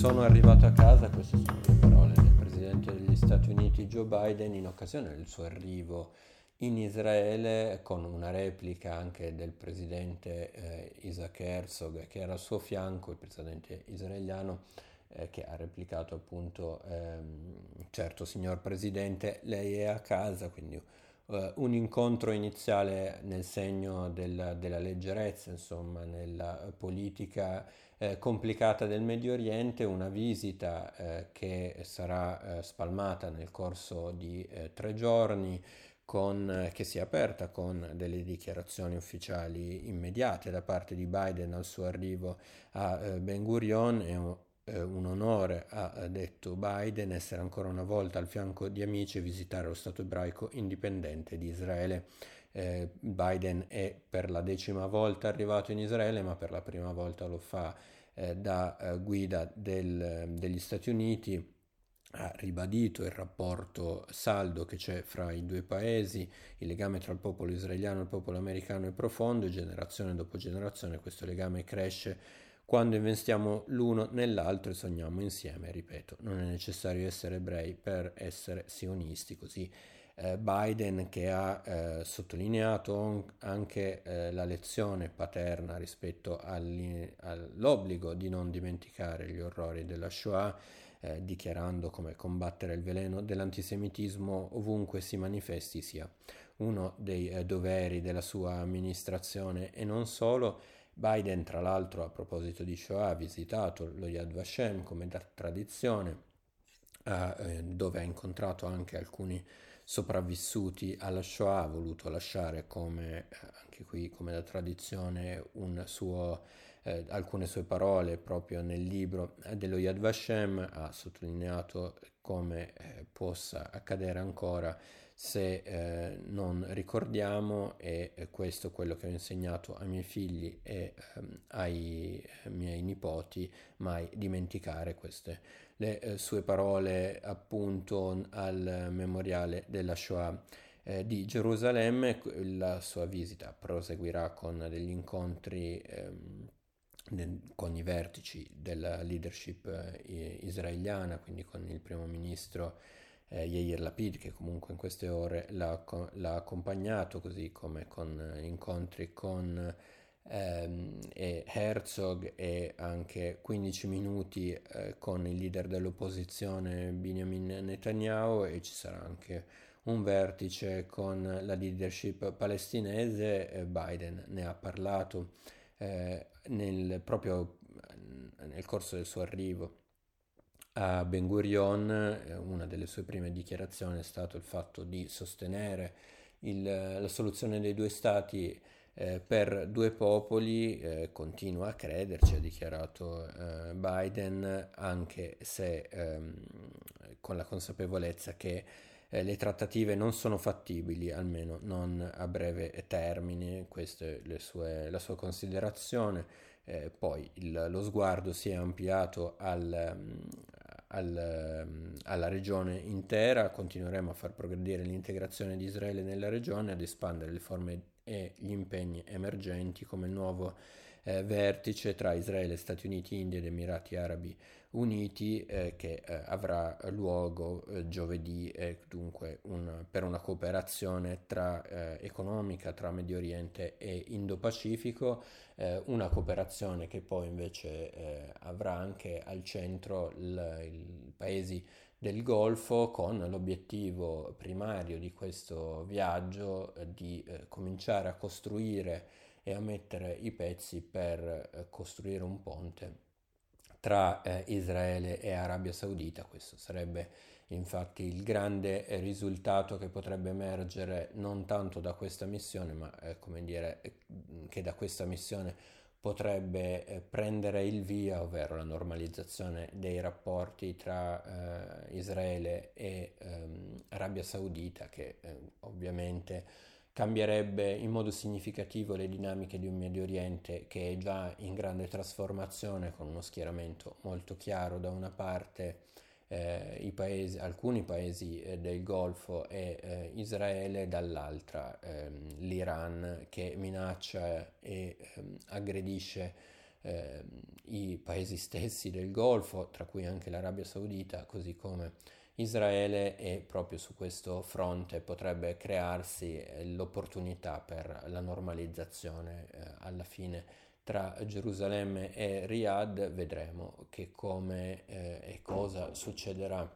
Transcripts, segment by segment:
Sono arrivato a casa, queste sono le parole del Presidente degli Stati Uniti Joe Biden in occasione del suo arrivo in Israele con una replica anche del Presidente eh, Isaac Herzog che era al suo fianco, il Presidente israeliano, eh, che ha replicato appunto, ehm, certo signor Presidente, lei è a casa, quindi eh, un incontro iniziale nel segno del, della leggerezza, insomma, nella politica eh, complicata del Medio Oriente, una visita eh, che sarà eh, spalmata nel corso di eh, tre giorni. Con, eh, che si è aperta con delle dichiarazioni ufficiali immediate da parte di Biden al suo arrivo a Ben Gurion e eh, un onore, ha detto Biden, essere ancora una volta al fianco di amici e visitare lo Stato ebraico indipendente di Israele. Eh, Biden è per la decima volta arrivato in Israele, ma per la prima volta lo fa eh, da eh, guida del, degli Stati Uniti ha ribadito il rapporto saldo che c'è fra i due paesi, il legame tra il popolo israeliano e il popolo americano è profondo e generazione dopo generazione questo legame cresce quando investiamo l'uno nell'altro e sogniamo insieme, ripeto, non è necessario essere ebrei per essere sionisti, così eh, Biden che ha eh, sottolineato anche eh, la lezione paterna rispetto all'obbligo di non dimenticare gli orrori della Shoah, eh, dichiarando come combattere il veleno dell'antisemitismo ovunque si manifesti sia uno dei eh, doveri della sua amministrazione. E non solo, Biden, tra l'altro, a proposito di Shoah, ha visitato lo Yad Vashem come da tradizione, eh, dove ha incontrato anche alcuni sopravvissuti alla Shoah, ha voluto lasciare come, eh, anche qui come da tradizione, suo, eh, alcune sue parole proprio nel libro dello Yad Vashem, ha sottolineato come eh, possa accadere ancora se eh, non ricordiamo e questo è quello che ho insegnato ai miei figli e ehm, ai miei nipoti, mai dimenticare queste le eh, sue parole appunto al memoriale della Shoah eh, di Gerusalemme. La sua visita proseguirà con degli incontri ehm, con i vertici della leadership eh, israeliana, quindi con il primo ministro eh, Yair Lapid che comunque in queste ore l'ha, l'ha accompagnato, così come con incontri con ehm, e Herzog e anche 15 minuti eh, con il leader dell'opposizione Benjamin Netanyahu. E ci sarà anche un vertice con la leadership palestinese, eh, Biden ne ha parlato eh, nel, proprio nel corso del suo arrivo a Ben Gurion, eh, una delle sue prime dichiarazioni è stato il fatto di sostenere il, la soluzione dei due stati eh, per due popoli, eh, continua a crederci, ha dichiarato eh, Biden, anche se ehm, con la consapevolezza che eh, le trattative non sono fattibili, almeno non a breve termine, questa è sue, la sua considerazione. Eh, poi il, lo sguardo si è ampliato al, al, alla regione intera, continueremo a far progredire l'integrazione di Israele nella regione, ad espandere le forme e gli impegni emergenti come il nuovo eh, vertice tra Israele, Stati Uniti, India ed Emirati Arabi Uniti eh, che eh, avrà luogo eh, giovedì dunque un, per una cooperazione tra, eh, economica tra Medio Oriente e Indo-Pacifico, eh, una cooperazione che poi invece avrà anche al centro i paesi del Golfo con l'obiettivo primario di questo viaggio di cominciare a costruire e a mettere i pezzi per eh, costruire un ponte tra eh, Israele e Arabia Saudita. Questo sarebbe infatti il grande risultato che potrebbe emergere non tanto da questa missione, ma eh, come dire eh, che da questa missione potrebbe eh, prendere il via, ovvero la normalizzazione dei rapporti tra eh, Israele e ehm, Arabia Saudita, che ovviamente cambierebbe in modo significativo le dinamiche di un Medio Oriente che è già in grande trasformazione con uno schieramento molto chiaro da una parte eh, paesi, alcuni paesi eh, del Golfo e eh, Israele, dall'altra ehm, l'Iran che minaccia e ehm, aggredisce eh, i paesi stessi del Golfo, tra cui anche l'Arabia Saudita, così come Israele e proprio su questo fronte potrebbe crearsi eh, l'opportunità per la normalizzazione eh, alla fine tra Gerusalemme e Riyadh. Vedremo che come eh, e cosa succederà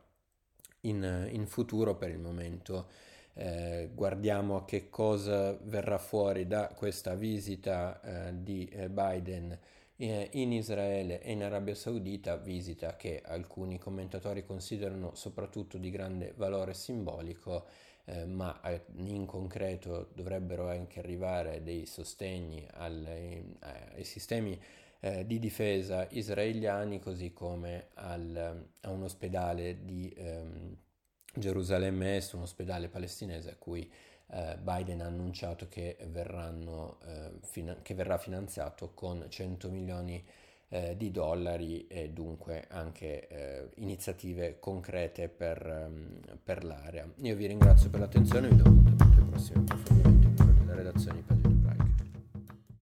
in, in, futuro per il momento. Eh, guardiamo che cosa verrà fuori da questa visita eh, di eh, Biden eh, in Israele e in Arabia Saudita, visita che alcuni commentatori considerano soprattutto di grande valore simbolico, eh, ma eh, in concreto dovrebbero anche arrivare dei sostegni alle, ai sistemi eh, di difesa israeliani, così come al, a un ospedale di ehm, Gerusalemme Est, un ospedale palestinese a cui eh, Biden ha annunciato che, verranno, eh, fina- che, verrà finanziato con 100 milioni eh, di dollari e dunque anche eh, iniziative concrete per, ehm, per, l'area. Io vi ringrazio per l'attenzione e vi do appuntamento ai prossimi approfondimenti della redazione di Pagina.